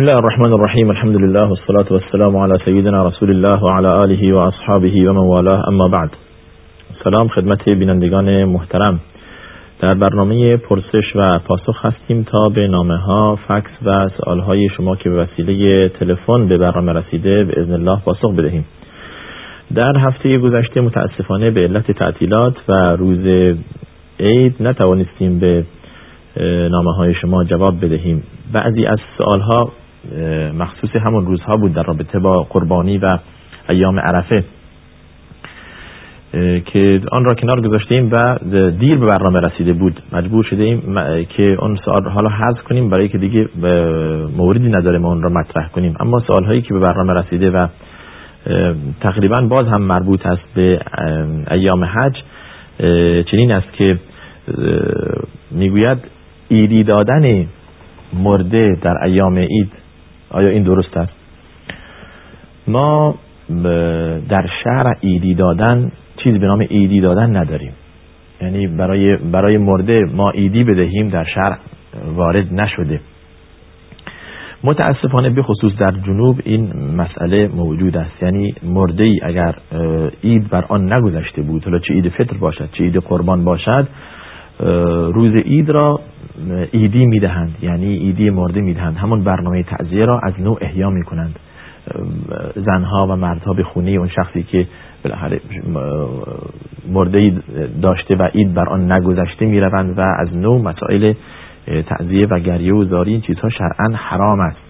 بسم الله الرحمن الرحیم الحمد لله والصلاة والسلام على سیدنا رسول الله وعلى آله و ومن والاه اما بعد سلام خدمت بینندگان محترم در برنامه پرسش و پاسخ هستیم تا به نامه ها فکس و سوال های شما که به وسیله تلفن به برنامه رسیده به اذن الله پاسخ بدهیم. در هفته گذشته متاسفانه به علت تعطیلات و روز عید نتوانستیم به نامه های شما جواب بدهیم. بعضی از سوال ها مخصوص همون روزها بود در رابطه با قربانی و ایام عرفه. که آن را کنار گذاشتیم و دیر به برنامه رسیده بود. مجبور شده ایم که اون سوال حالا حذف کنیم برای که دیگه موردی نداره ما اون را مطرح کنیم. اما سوال هایی که به برنامه رسیده و تقریبا باز هم مربوط است به ایام حج چنین است که می‌گوید ایدی دادن مرده در ایام عید آیا این درست است؟ ما در شهر ایدی دادن چیزی به نام ایدی دادن نداریم. یعنی برای برای مرده ما ایدی بدهیم در شهر وارد نشده. متاسفانه به خصوص در جنوب این مسئله موجود است. یعنی مرده ای اگر عید بر آن نگذشته بود حالا چه عید فطر باشد چه عید قربان باشد روز عید را ایدی می‌دهند یعنی ایدی مرده می‌دهند. همون برنامه تعذیه را از نوع احیا می‌کنند. زنها و مردها به خونه اون شخصی که بالاخره مرده داشته و عید بر آن نگذشته می‌روند و از نوع مسائل تعذیه و گریه و زاری این چیزها شرعا حرام است.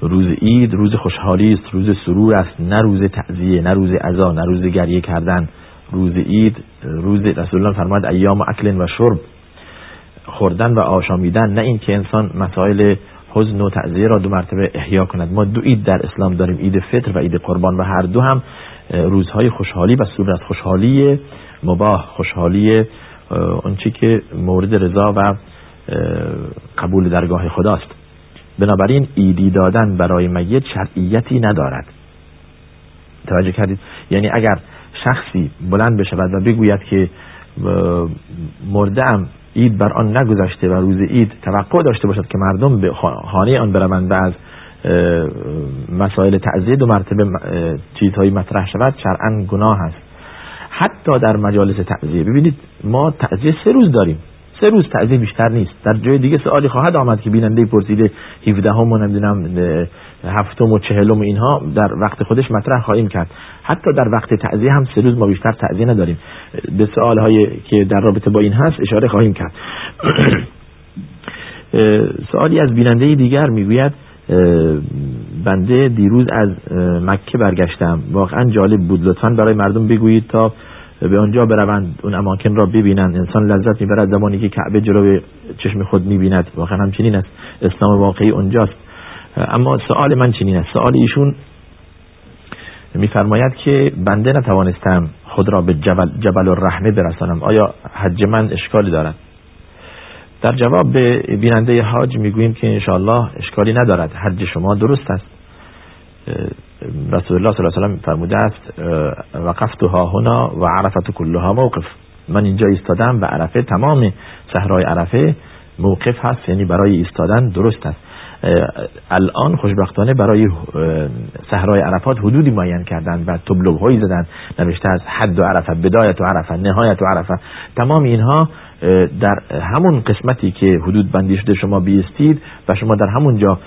روز عید روز خوشحالی است روز سرور است نه روز تعذیه نه روز عزا نه روز گریه کردن. روز عید روز رسول الله فرماد ایام اکل و شرب. خوردن و آشامیدن نه اینکه انسان مسائل حزن و تعذیه را دو مرتبه احیا کند. ما دو عید در اسلام داریم عید فطر و عید قربان و هر دو هم روزهای خوشحالی و صورت خوشحالی مباه خوشحالی چی که مورد رضا و قبول درگاه خداست. بنابراین ایدی دادن برای میت شرعیتی ندارد. توجه کردید؟ یعنی اگر شخصی بلند بشود و بگوید که مردم عید بر آن نگذشته و روز عید توقع داشته باشد که مردم به خانه آن بروند و از مسائل تعذیه دو مرتبه چیزهایی مطرح شود شرعا گناه است. حتی در مجالس تعذیه ببینید ما تعذیه سه روز داریم. سه روز تعذیه بیشتر نیست. در جای دیگه سوالی خواهد آمد که بیننده پرسیده 17 هم و نمی‌دونم هفتم و چهلم و اینها در وقت خودش مطرح خواهیم کرد. حتی در وقت تعذیه هم سه روز ما بیشتر تعذیه نداریم. به سوال هایی که در رابطه با این هست اشاره خواهیم کرد. سوالی از بیننده دیگر می‌گوید بنده دیروز از مکه برگشتم. واقعا جالب بود. لطفا برای مردم بگویید تا به آنجا بروند. اون اماکن را ببینند. انسان لذت می‌برد زمانی که کعبه جلو چشم خود می‌بیند. واقعا همچنین است. اسلام واقعی اونجاست. اما سوال من چنین است. سوال ایشون میفرماید که بنده نتوانستم خود را به جبل, جبل الرحمه برسانم. آیا حج من اشکالی دارد؟ در جواب به بیننده حاج می‌گوییم که انشاءالله اشکالی ندارد. حج شما درست است. رسول الله صلی الله علیه وسلم فرموده است وقفتها هنا و عرفت کلها موقف. من اینجا ایستادم و عرفه تمام صحرای عرفه موقف هست یعنی برای ایستادن درست است. الان خوشبختانه برای صحرای عرفات حدودی معین کردن و تبلوغ هایی زدن نوشته از حد و عرفه بدایت و عرفه نهایت و عرفه. تمام اینها در همون قسمتی که حدود بندی شده شما بیستید و شما در همون جا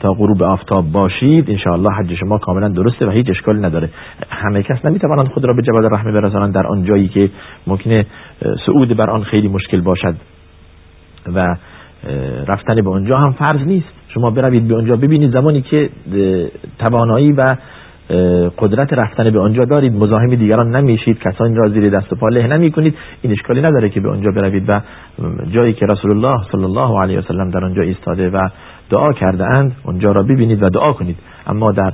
تا غروب آفتاب باشید انشاءالله حج شما کاملا درسته و هیچ اشکالی نداره. همه کس نمی‌توانند خود را به جبل رحمه برسانند در آن جایی که ممکنه سعود بر آن خیلی مشکل باشد. و رفتن به اونجا هم فرض نیست. شما بروید به اونجا ببینید زمانی که توانایی و قدرت رفتن به آنجا دارید. مزاحم دیگران نمیشید. کسانی را زیر دست و پا له نمی کنید این اشکالی نداره که به آنجا بروید و جایی که رسول الله صلی الله علیه و سلم در آنجا ایستاده و دعا کرده اند اونجا را ببینید و دعا کنید. اما در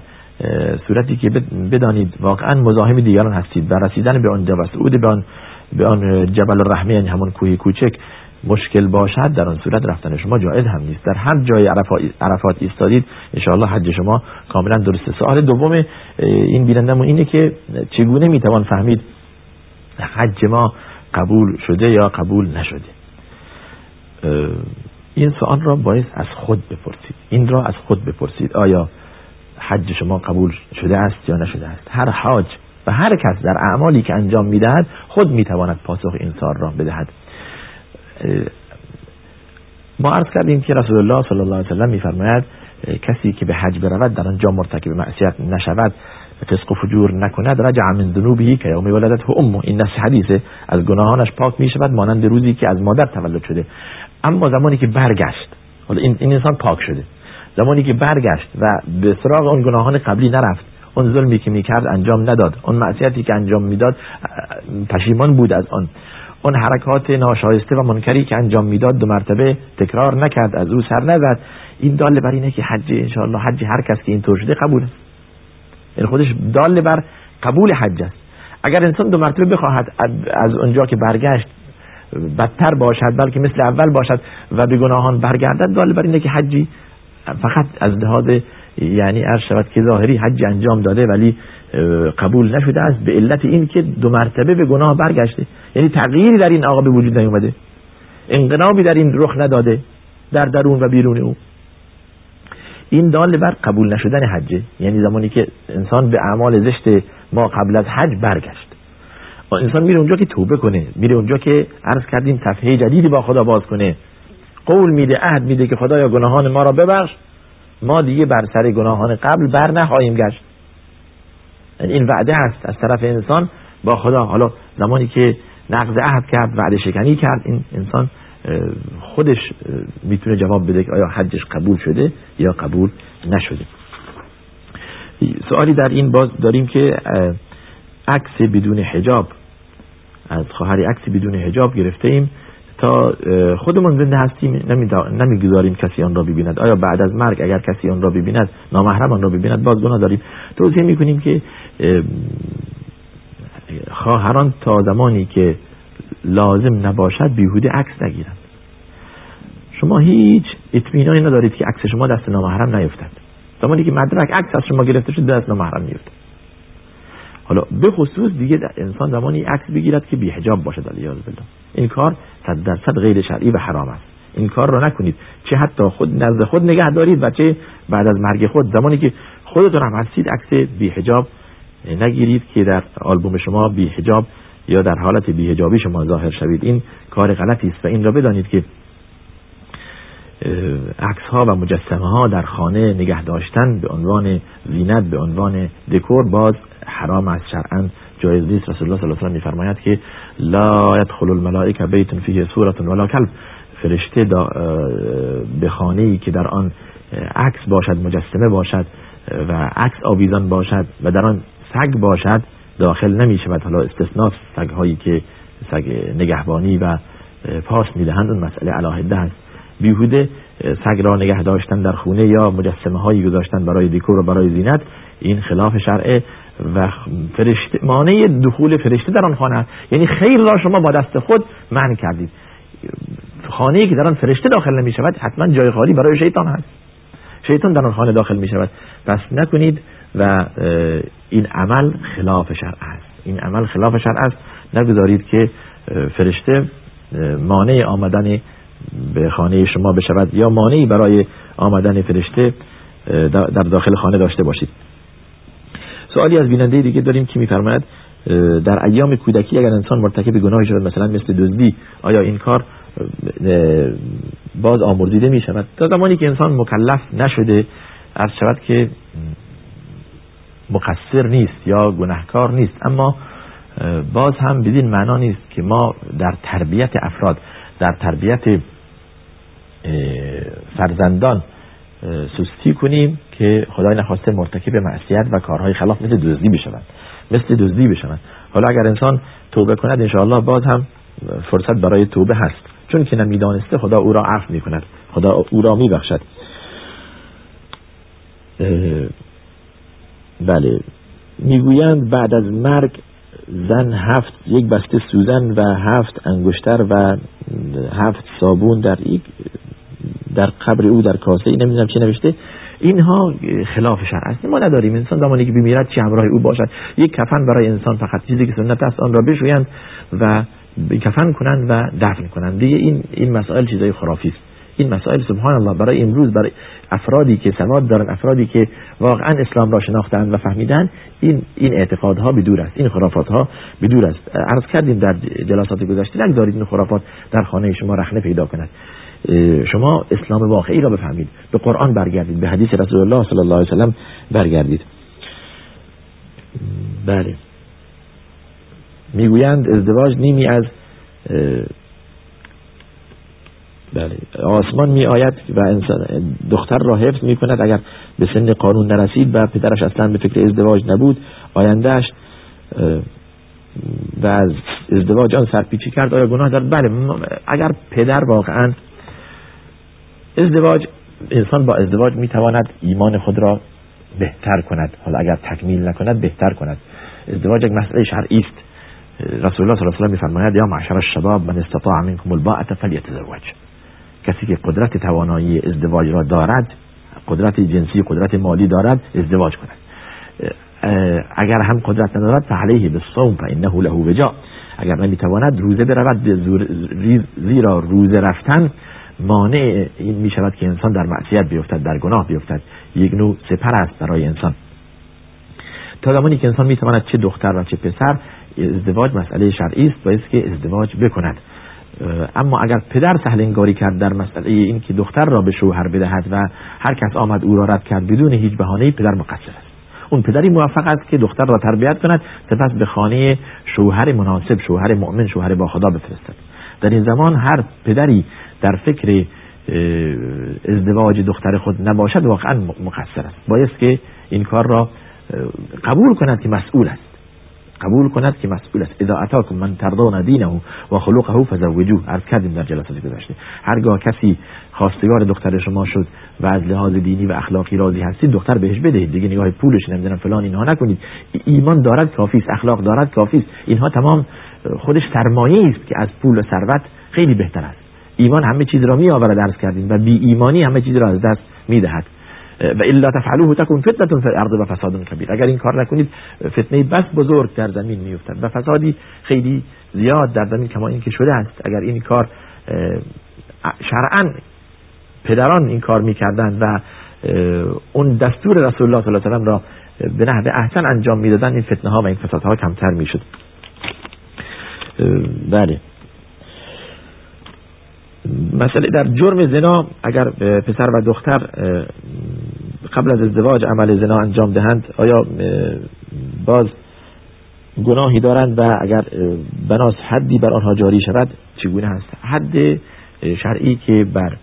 صورتی که بدانید واقعا مزاحم دیگران هستید و رسیدن به آنجا و صعود به آن به آن جبل الرحمه یعنی همون کوه کوچک مشکل باشد در آن صورت رفتن شما جایز هم نیست. در هر جای عرفات ایستادید انشاءالله حج شما کاملا درسته. سوال دوم این بینندمون اینه که چگونه می‌توان فهمید حج ما قبول شده یا قبول نشده؟ این سوال را باید از خود بپرسید. این را از خود بپرسید آیا حج شما قبول شده است یا نشده است؟ هر حاج و هر کس در اعمالی که انجام می‌دهد خود می‌تواند پاسخ این سوال را بدهد. ما عرض کردیم که رسول الله صلی الله علیه وسلم میفرماید کسی که به حج برود در آنجا مرتکب معصیت نشود فسق و فجور نکند رجع من ذنوبه که یوم ولدته امه. این نص حدیثه از گناهانش پاک می شود مانند روزی که از مادر تولد شده. اما زمانی که برگشت حالا این, این انسان پاک شده. زمانی که برگشت و به سراغ اون گناهان قبلی نرفت اون ظلمی که می‌کرد انجام نداد. اون معصیتی که انجام می‌داد پشیمان بود از آن. اون حرکات ناشایسته و منکری که انجام می‌داد دو مرتبه تکرار نکرد از او سر نزد. این داله بر اینه که حج انشاءالله حج هر کس که اینطور شده قبول است. این خودش داله بر قبول حج است. اگر انسان دو مرتبه بخواهد از اونجا که برگشت بدتر باشد بلکه مثل اول باشد و به گناهان برگردد داله بر اینه که حجی فقط از لحاظ یعنی عرض شود که ظاهری حج انجام داده ولی قبول نشده است به علت این که دو مرتبه به گناه برگشته. یعنی تغییری در این آقا به وجود نیومده. انقلابی در این رخ نداده در درون و بیرون او. این دال بر قبول نشدن حجه یعنی زمانی که انسان به اعمال زشت ما قبل از حج برگشت. انسان میره اونجا که توبه کنه. میره اونجا که عرض کردیم صفحه جدیدی با خدا باز کنه. قول میده عهد میده که خدایا گناهان ما را ببخش. ما دیگه بر سر گناهان قبل بر نخواهیم گشت. این وعده است از طرف انسان با خدا. حالا زمانی که نقض عهد کرد وعده شکنی کرد این انسان خودش می‌تونه جواب بده که آیا حجش قبول شده یا قبول نشده. سوالی در این باز داریم که عکس بدون حجاب از خواهری عکس بدون حجاب گرفته ایم تا خودمون زنده هستیم نمی‌گذاریم کسی آن را ببیند. آیا بعد از مرگ اگر کسی آن را ببیند نامحرم آن را ببیند باز گناه داریم. توضیح می‌کنیم که خواهران تا زمانی که لازم نباشد بیهوده عکس نگیرند. شما هیچ اطمینانی ندارید که عکس شما دست نامحرم نیفتد. زمانی که مدرک عکس از شما گرفته شد دست نامحرم میفته حالا به خصوص دیگه انسان زمانی عکس بگیرد که بی حجاب باشد علیاذ بالله. این کار صد درصد غیر شرعی و حرام است. این کار رو نکنید. چه حتی خود نزد خود نگه دارید و چه بعد از مرگ خود. زمانی که خودتون هم هستید عکس بی حجاب نگیرید که در آلبوم شما بی حجاب یا در حالت بیهجابی شما ظاهر شوید. این کار غلطی است و این را بدانید که عکس ها و مجسمه ها در خانه نگه داشتن به عنوان زینت به عنوان دکور باز حرام است. شرعا جایز نیست. رسول الله صلی الله علیه و میفرماید که لا يدخل الملائکه بیت فیه صورت ولا کلب. فرشته به خانه ای که در آن عکس باشد مجسمه باشد و عکس آویزان باشد و در آن سگ باشد داخل نمی شود حالا استثناء سگ هایی که سگ نگهبانی و پاس می‌دهند اون مسئله علاهده است. بیهوده سگ را نگه داشتن در خونه یا مجسمه هایی گذاشتن برای دیکور و برای زینت. این خلاف شرعه و فرشته مانع دخول فرشته در آن خانه یعنی خیر را شما با دست خود منع کردید. خانه که در آن فرشته داخل نمی شود حتما جای خالی برای شیطان هست. شیطان در آن خانه داخل می شود پس نکنید و این عمل خلاف شرع است. این عمل خلاف شرع است. نگذارید که فرشته مانع آمدن به خانه شما بشود یا مانعی برای آمدن فرشته در داخل خانه داشته باشید. سوالی از بیننده دیگه داریم که میفرماید در ایام کودکی اگر انسان مرتکب گناهی شد مثلا مثل دزدی آیا این کار باز آمرزیده می شود تا زمانی که انسان مکلف نشده از شود که مقصر نیست یا گناهکار نیست. اما باز هم بدین معنا نیست که ما در تربیت افراد در تربیت فرزندان سستی کنیم که خدای نخواسته مرتکب معصیت و کارهای خلاف مثل دزدی بشوند. مثل دزدی بشوند. حالا اگر انسان توبه کند انشاءالله باز هم فرصت برای توبه هست. چون که نمی‌دانسته خدا او را عفو می کند خدا او را می بخشد بله. می‌گویند بعد از مرگ زن هفت یک بسته سوزن و هفت انگشتر و هفت صابون در یک در قبر او در کاسه ای نمی‌دونم چه نوشته. اینها خلاف شرع است. ما نداریم. انسان زمانی که بمیرد چه همراه او باشد؟ یک کفن برای انسان فقط. چیزی که سنت است آن را بشویند و کفن کنند و دفن کنند. دیگه این این مسائل چیزای خرافی است. این مسائل سبحان الله برای امروز برای افرادی که سواد دارن افرادی که واقعا اسلام را شناختن و فهمیدن این این اعتقادها بدور است. این خرافات ها بدور است. عرض کردیم در جلسات گذشته نگذارید این خرافات در خانه شما رخنه پیدا کند. شما اسلام واقعی را بفهمید. به قرآن برگردید به حدیث رسول الله صلی الله علیه وسلم برگردید. بله. می‌گویند ازدواج نیمی از بله آسمان می آید و انسان دختر را حفظ می کند. اگر به سن قانون نرسید و پدرش اصلا به فکر ازدواج نبود آیندهش و از ازدواج آن سرپیچی کرد آیا گناه دارد؟ بله اگر پدر واقعا ازدواج انسان با ازدواج می تواند ایمان خود را بهتر کند. حالا اگر تکمیل نکند بهتر کند. ازدواج یک مسئله شرعی است. رسول الله صلی الله علیه و میفرماید یا معشر الشباب من استطاع منکم الباءة فلیتزوج. کسی که قدرت توانایی ازدواج را دارد قدرت جنسی قدرت مالی دارد ازدواج کند. اگر هم قدرت ندارد فعلیه بالصوم فانه له وجا اگر نمی‌تواند روزه برود زیرا روزه رفتن مانع این می شود که انسان در معصیت بیفتد در گناه بیفتد. یک نوع سپر است برای انسان. تا زمانی که انسان می‌تواند چه دختر و چه پسر ازدواج مسئله شرعی است باید که ازدواج بکند. اما اگر پدر سهلنگاری کرد در مسئله این که دختر را به شوهر بدهد و هر کس آمد او را رد کرد بدون هیچ بهانه‌ای پدر مقصر است. اون پدری موفق است که دختر را تربیت کند سپس به خانه شوهر مناسب شوهر مؤمن شوهر با خدا بفرستد. در این زمان هر پدری در فکر ازدواج دختر خود نباشد واقعا مقصر است. باید که این کار را قبول کند که مسئول است. قبول کند که مسئول است. اذا اتاکم من ترضون دینه و خلقه فزوجوه. عرض کردیم در جلسات گذشته. هرگاه کسی خواستگار دختر شما شد و از لحاظ دینی و اخلاقی راضی هستید دختر بهش بدهید. دیگه نگاه پولش نمی‌دونم فلان اینها نکنید. ایمان دارد کافی است اخلاق دارد کافی است. اینها تمام خودش سرمایه است که از پول و ثروت خیلی بهتر است. ایمان همه چیز را می آورد درس کردیم و بی ایمانی همه چیز را از دست می‌دهد. و الا تفعلوه تکون فتنه فی الارض و فساد کبیر. اگر این کار نکنید فتنه بس بزرگ در زمین میافتد و فسادی خیلی زیاد در زمین کما اینکه شده است. اگر این کار شرعا پدران این کار می‌کردند و اون دستور رسول الله صلی الله علیه و را به نحو احسن انجام می‌دادن این فتنه ها و این فسادها کمتر می‌شد. بله. مسئله در جرم زنا اگر پسر و دختر قبل از ازدواج عمل زنا انجام دهند آیا باز گناهی دارند و اگر بناس حدی بر آنها جاری شود چگونه هست حد شرعی که بر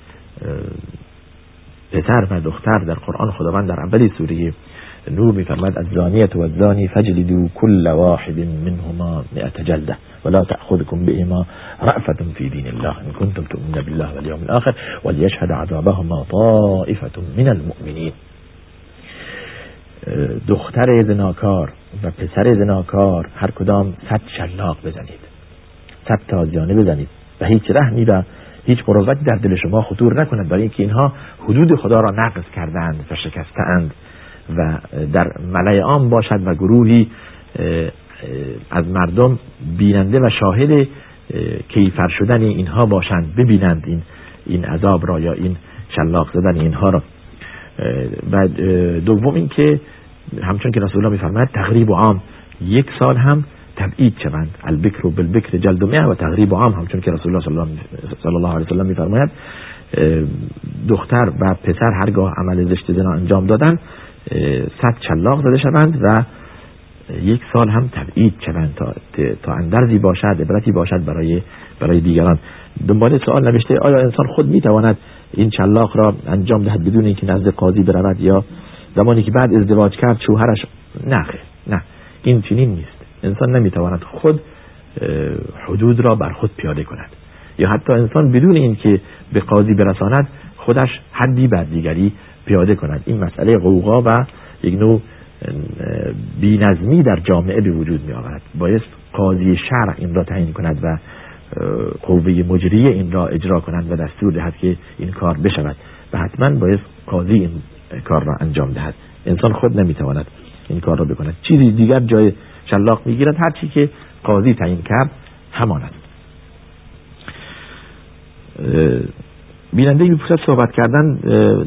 پسر و دختر در قرآن خداوند در اولی سوره نور میفرماد از زانیت و زانی فجلدو کل واحد منهما مئت جلدة ولا تأخذكم بهما رأفة في دين الله إن كنتم تؤمنون بالله واليوم الآخر وليشهد عذابهما طائفة من المؤمنين. دختر زناکار و پسر زناکار هر کدام صد شلاق بزنید. صد تازیانه بزنید و هیچ رحمی و هیچ مروتی در دل شما خطور نکند برای اینکه اینها حدود خدا را نقض کردند و شکستند و در ملای عام باشد و گروهی از مردم بیننده و شاهد کیفر شدن اینها باشند ببینند این این عذاب را یا این شلاق زدن اینها را. و دوم اینکه همچون که رسول الله میفرماید تقریب و عام یک سال هم تبعید شوند. البکر و بالبکر جلد و و تقریب و عام همچون که رسول الله صلی الله علیه وسلم میفرماید دختر و پسر هرگاه عمل زشت زنا انجام دادن صد چلاق زده شوند و یک سال هم تبعید شوند تا, تا اندرزی باشد عبرتی باشد برای برای دیگران. دنبال سوال نوشته آیا انسان خود می‌تواند این چلاق را انجام دهد بدون اینکه نزد قاضی برود یا زمانی که بعد ازدواج کرد شوهرش؟ نه نه. این چنین نیست. انسان نمی‌تواند خود حدود را بر خود پیاده کند. یا حتی انسان بدون اینکه به قاضی برساند خودش حدی بر دیگری پیاده کند. این مسئله قوقا و یک نوع بینظمی در جامعه به وجود می آورد بایست قاضی شرع این را تعیین کند و قوه مجریه این را اجرا کنند و دستور دهد که این کار بشود. و حتما بایست قاضی این کار را انجام دهد. انسان خود نمی‌تواند این کار را بکند. چیزی دیگر جای شلاق می‌گیرد. هر چی که قاضی تعیین کرد همان است بیننده می‌پرسد صحبت کردن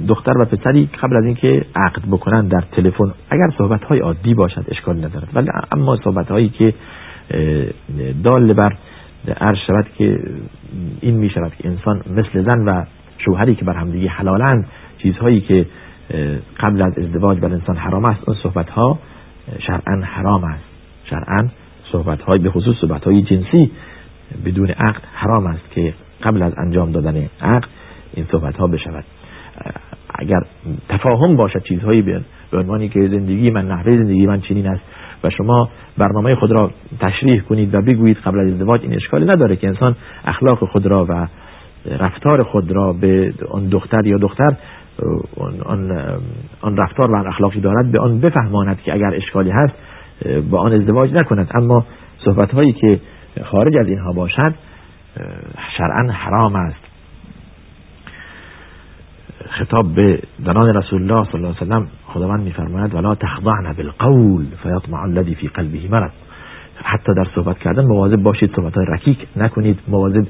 دختر و پسری قبل از اینکه عقد بکنن در تلفن. اگر صحبت های عادی باشد اشکال ندارد. ولی اما صحبت هایی که دال بر عرض شود که این می شود که انسان مثل زن و شوهری که بر همدیگه حلالند چیزهایی که قبل از ازدواج بر انسان حرام است اون صحبت ها شرعا حرام است. شرعا صحبت های به خصوص صحبت های جنسی بدون عقد حرام است که قبل از انجام دادن عقد این صحبت ها بشود اگر تفاهم باشد چیزهایی به عنوانی که زندگی من نحوه زندگی من چنین است و شما برنامه خود را تشریح کنید و بگویید قبل از ازدواج این اشکالی نداره که انسان اخلاق خود را و رفتار خود را به آن دختر یا دختر آن, آن رفتار و آن اخلاقی دارد به آن بفهماند که اگر اشکالی هست با آن ازدواج نکند. اما صحبت هایی که خارج از اینها باشد شرعا حرام است. خطاب به زنان رسول الله صلی الله علیه وسلم خداوند میفرماید ولا تخضعن بالقول فیطمع الذي في قلبه مرض. حتی در صحبت کردن مواظب باشید صحبت های رکیک نکنید مواظب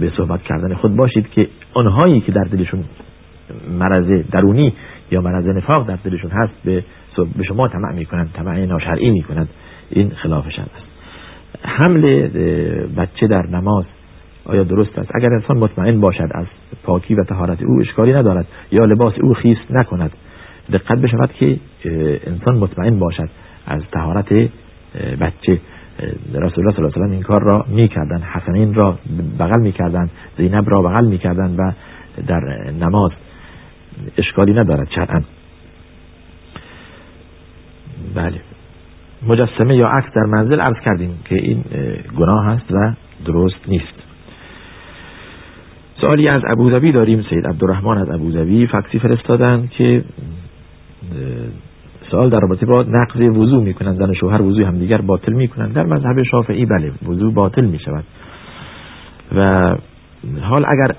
به صحبت کردن خود باشید که آنهایی که در دلشون مرض درونی یا مرض نفاق در دلشون هست به به شما طمع می‌کنند طمع ناشرعی می‌کنند. این خلاف است. حمل بچه در نماز آیا درست است؟ اگر انسان مطمئن باشد از پاکی و تهارت او اشکالی ندارد یا لباس او خیس نکند. دقت بشود که انسان مطمئن باشد از تهارت بچه. رسول الله صلی الله علیه و این کار را می‌کردن حسنین را بغل می‌کردن زینب را بغل می‌کردن و در نماز اشکالی ندارد شرعا. بله. مجسمه یا عکس در منزل عرض کردیم که این گناه است و درست نیست. سوالی از ابوظبی داریم. سید عبدالرحمن از ابوظبی فکسی فرستادن که سوال در رابطه با نقض وضو می‌کنند زن شوهر وضو هم دیگر باطل می‌کنند در مذهب شافعی بله وضو باطل می‌شود. و حال اگر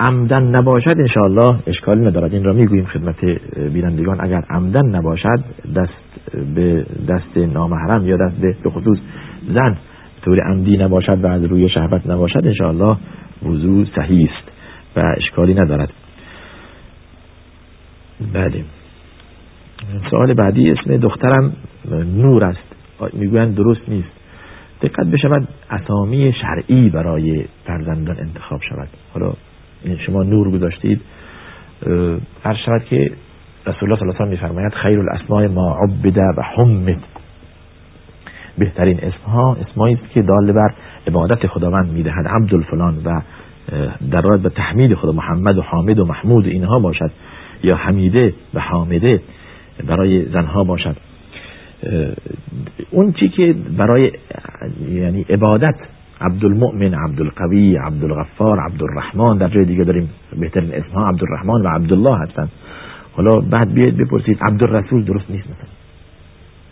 عمدن نباشد انشاءالله اشکالی ندارد. این را می‌گوییم خدمت بینندگان. اگر عمدن نباشد دست به دست نامحرم یا دست به خصوص زن طور عمدی نباشد و از روی شهبت نباشد انشاءالله وضوع صحیح است و اشکالی ندارد. بله سوال بعدی اسم دخترم نور است. می‌گویند درست نیست. دقت بشود اسامی شرعی برای فرزندان انتخاب شود. حالا شما نور گذاشتید. هر شود که رسول الله صلی الله علیه و میفرماید خیر الاسماء ما عبد و حمد. بهترین اسمها اسمایی است که دال بر عبادت خداوند می‌دهد. عبدالفلان و در رابط به تحمید خدا محمد و حامد و محمود اینها باشد. یا حمیده و حامده برای زنها باشد. اون چی که برای یعنی عبادت عبدالمؤمن عبدالقوی عبدالغفار عبدالرحمن در جای دیگه داریم بهترین اسمها عبدالرحمن و عبدالله هستن. حالا بعد بیاید بپرسید عبدالرسول درست نیست مثلا.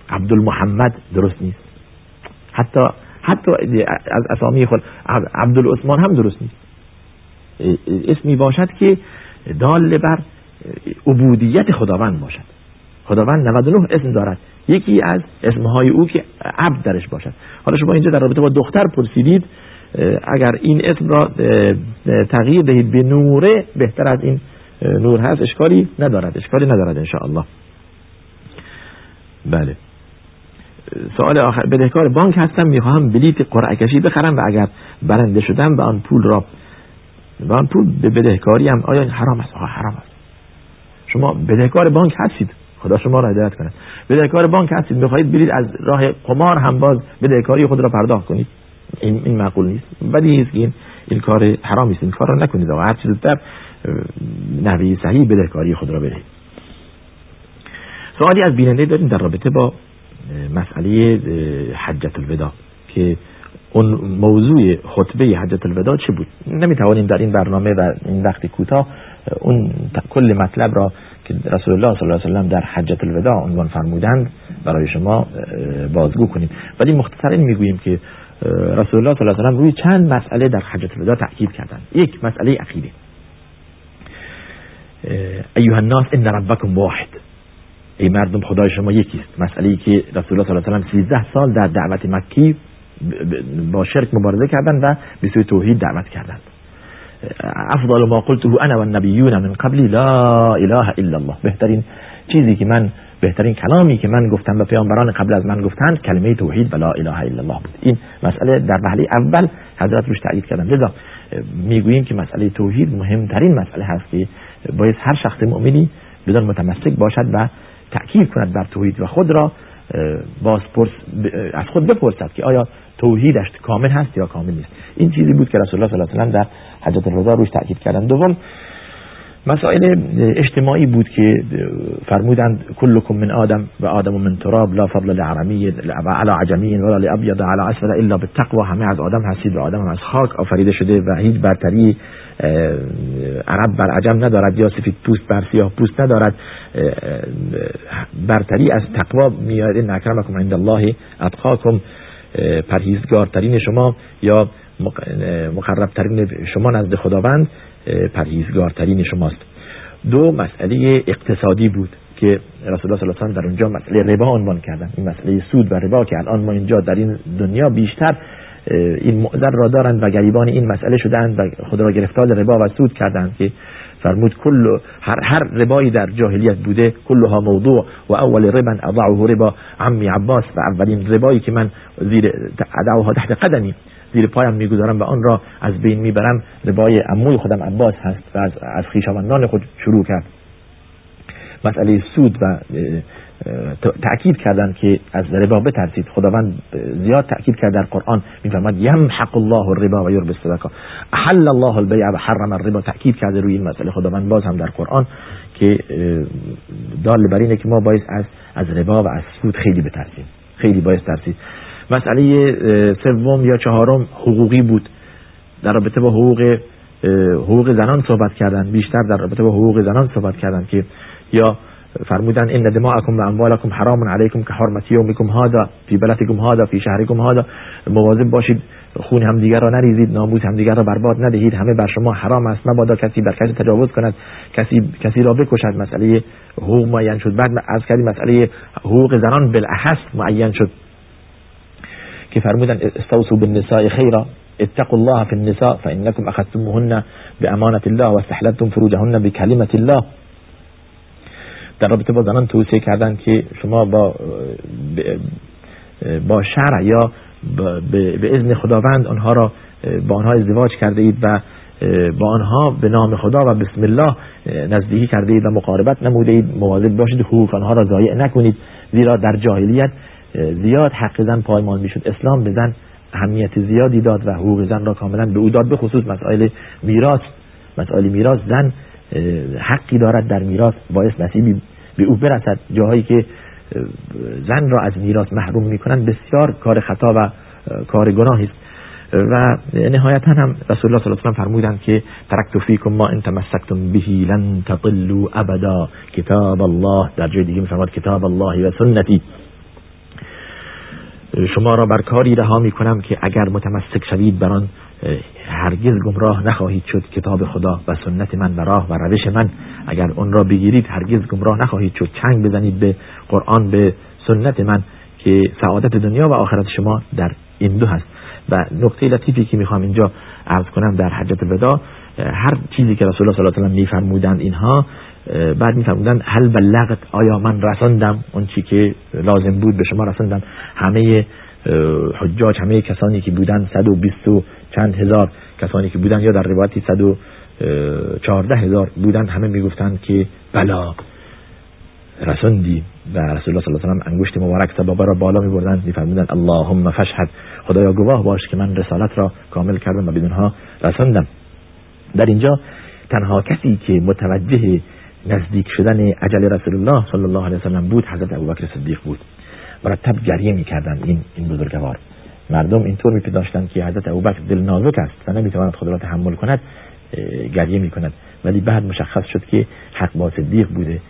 عبدالمحمد درست نیست. حتی حتی از اسامی خود عبدالعثمان هم درست نیست. اسمی باشد که دال بر عبودیت خداوند باشد. خداوند 99 اسم دارد. یکی از اسمهای او که عبد درش باشد. حالا شما اینجا در رابطه با دختر پرسیدید اگر این اسم را تغییر دهید به نوره بهتر از این نور هست اشکالی ندارد. اشکالی ندارد انشاءالله. بله. سوال آخر بدهکار بانک هستم می‌خواهم بلیت قرعه کشی بخرم و اگر برنده شدم به آن پول را به آن پول به بدهکاری هم آیا حرام است؟ حرام است. شما بدهکار بانک هستید. خدا شما را هدایت کنه. بدهکار بانک هستید. می‌خواهید برید از راه قمار هم باز بدهکاری خود را پرداخت کنید. این این معقول نیست. بدی است که این این کار حرامی است این کار را نکنید. و هر چیز زودتر نحوه صحیح بدهکاری خود را بدهید. سوالی از بیننده داریم در رابطه با مسئله حجت الوداع که اون موضوع خطبه حجت الوداع چه بود؟ نمی‌توانیم در این برنامه و این وقت کوتاه اون کل مطلب را که رسول الله صلی الله علیه و در حجت الوداع عنوان فرمودند برای شما بازگو کنیم. ولی مختصرا می‌گوییم که رسول الله صلی الله علیه و روی چند مسئله در حجت الوداع تاکید کردند. یک مسئله عقیده. ایها الناس ان ربکم واحد. ای مردم خدای شما یکیست. مسئله ای که رسول الله صلی الله علیه و 13 سال در دعوت مکی با شرک مبارزه کردند و به سوی توحید دعوت کردند. افضل ما قلته انا و النبیون من قبلی لا اله الا الله. بهترین چیزی که من بهترین کلامی که من گفتم و پیامبران قبل از من گفتند کلمه توحید و لا اله الا الله بود. این مسئله در وهله اول حضرت روش تأیید کردن. لذا می‌گوییم که مسئله توحید مهمترین مسئله هست که باید هر شخص مؤمنی بدان متمسک باشد و تأکید کند بر توحید و خود را بازپرس از خود بپرسد که آیا توحیدش کامل هست یا کامل نیست. این چیزی بود که رسول الله صلی الله علیه و در حجت الرضا روش تاکید کردن دوم مسائل اجتماعی بود که فرمودند کلکم من آدم و آدم من تراب لا فضل لعرمی و علا عجمی ولا لابیض علا اسفل الا بالتقوى همه از آدم هستید و آدم از خاک آفریده شده و هیچ برتری عرب بر عجم ندارد یا سفید پوست بر سیاه پوست ندارد. برتری از تقوا میاد ان اکرمکم عند الله اتقاکم. پرهیزگارترین شما یا مقربترین شما نزد خداوند. پرهیزگارترین شماست. دو مسئله اقتصادی بود که رسول الله صلی الله علیه و در اونجا مسئله ربا عنوان کردن. این مسئله سود و ربا که الان ما اینجا در این دنیا بیشتر این معذر را دارند و گریبان این مسئله شدند و خود را گرفتار ربا و سود کردند که فرمود کل هر, هر ربایی در جاهلیت بوده کلها موضوع و اول ربا اضعه ربا عمی عباس و اولین ربایی که من زیر ادعوها تحت قدمی. زیر پایم می‌گذارم و آن را از بین می‌برم. ربای عموی خودم عباس هست و از, از خیشاوندان خود شروع کرد. مسئله سود و تأکید کردن که از ربا بترسید. خداوند زیاد تأکید کرد در قرآن. میفرماد یمحق الله الربا و یربی الصدقه. احل الله البیع و حرم الربا. تأکید کرده روی این مسئله. خداوند باز هم در قرآن که دال بر اینه که ما باید از از ربا و از سود خیلی بترسیم. خیلی باید ترسید مسئله سوم یا چهارم حقوقی بود. در رابطه با حقوق حقوق زنان صحبت کردن. بیشتر در رابطه با حقوق زنان صحبت کردن که یا فرمودن ان دماءکم و اموالکم حرام علیکم که حرمت یومکم هذا فی بلدکم هذا فی شهرکم هذا. مواظب باشید خون همدیگر را نریزید ناموس همدیگر را برباد ندهید. همه بر شما حرام است. مبادا کسی بر کسی تجاوز کند کسی کسی را بکشد. مسئله حقوق معین شد. بعد از کردیم مسئله حقوق زنان بالاخص معین شد. که فرمودن استوصوا بالنساء خیرا اتقوا الله في النساء فإنكم أخذتموهن بأمانة الله واستحللتم فروجهن بكلمة الله. در رابطه با زنان توصیه کردن که شما با با شرع یا به اذن خداوند آنها را با آنها ازدواج کرده اید و با آنها به نام خدا و بسم الله نزدیکی کرده اید و مقاربت نموده اید. مواظب باشید حقوق آنها را ضایع نکنید. زیرا در جاهلیت زیاد حق زن پایمان می‌شد. اسلام به زن اهمیت زیادی داد و حقوق زن را کاملا به او داد به خصوص مسائل میراث. مسائل میراث زن حقی دارد در میراث باعث نصیبی به او برسد. جاهایی که زن را از میراث محروم می‌کنند بسیار کار خطا و کار گناهی است. و نهایتا هم رسول الله صلی الله علیه و فرمودند که ترکت فیکم ما ان تمسکتم به لن تضلوا ابدا. کتاب الله در جای دیگه میفرماد کتاب الله و سنتی. شما را بر کاری رها می کنم که اگر متمسک شوید بر آن هرگز گمراه نخواهید شد. کتاب خدا و سنت من و راه و روش من. اگر اون را بگیرید هرگز گمراه نخواهید شد. چنگ بزنید به قرآن به سنت من که سعادت دنیا و آخرت شما در این دو هست. و نقطه لطیفی که می‌خوام اینجا عرض کنم در حجت الوداع هر چیزی که رسول الله صلی الله علیه و میفرمودند اینها بعد میفرمودن هل بلغت آیا من رساندم؟ اون چی که لازم بود به شما رساندم همه حجاج همه کسانی که بودن 120 و چند هزار کسانی که بودن یا در روایتی 114 هزار بودن همه می‌گفتند که بلا رساندی. و رسول الله صلی الله علیه و انگشت مبارک سبابه را بالا میبردن میفرمودن اللهم فشهد خدایا گواه باش که من رسالت را کامل کردم و بدونها رساندم. در اینجا تنها کسی که متوجه نزدیک شدن عجل رسول الله صلی الله علیه وسلم بود حضرت ابوبکر صدیق بود. مرتب گریه می‌کردن این این بزرگوار. مردم اینطور میپنداشتند که حضرت ابوبکر دل نازک است و نمی‌تواند خود را تحمل کند گریه می‌کند. ولی بعد مشخص شد که حق با صدیق بوده.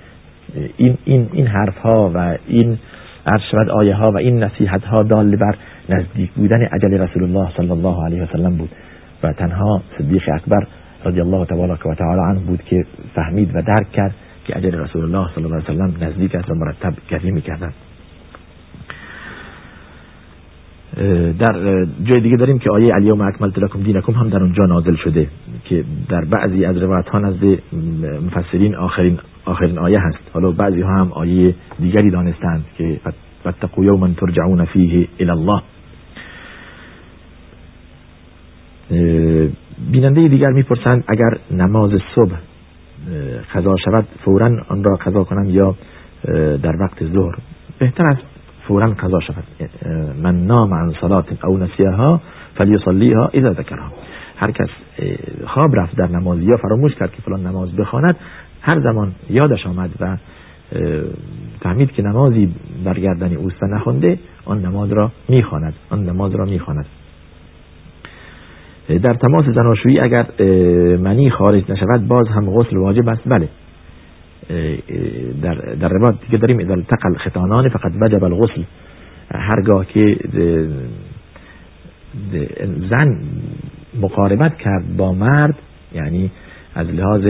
این این این حرف ها و این عرض شود آیه ها و این نصیحت ها دال بر نزدیک بودن عجل رسول الله صلی الله علیه وسلم بود. و تنها صدیق اکبر رضی الله تبارک و تعالی عنه بود که فهمید و درک کرد که اجل رسول الله صلی الله علیه و سلم نزدیک است و مرتب گریه می‌کردند. در جای دیگه داریم که آیه الیوم اکملت لکم دینکم هم در اونجا نازل شده که در بعضی از روایت ها نزد مفسرین آخرین آخرین آیه هست. حالا بعضی ها هم آیه دیگری دانستند که فاتقوا یوما ترجعون فیه الی الله. بیننده دیگر می‌پرسند اگر نماز صبح قضا شود فورا آن را قضا کنم یا در وقت ظهر؟ بهتر است فورا قضا شود. من نام عن صلات او نسیها فلیصلیها اذا ذکرها. هر کس خواب رفت در نماز یا فراموش کرد که فلان نماز بخواند هر زمان یادش آمد و فهمید که نمازی برگردنی اوست و نخونده آن نماز را می‌خواند آن نماز را می‌خواند. در تماس زناشویی اگر منی خارج نشود باز هم غسل واجب است. بله. در در روایت دیگه داریم اذا التقى خطانان فقط وجب الغسل. هرگاه که زن مقاربت کرد با مرد یعنی از لحاظ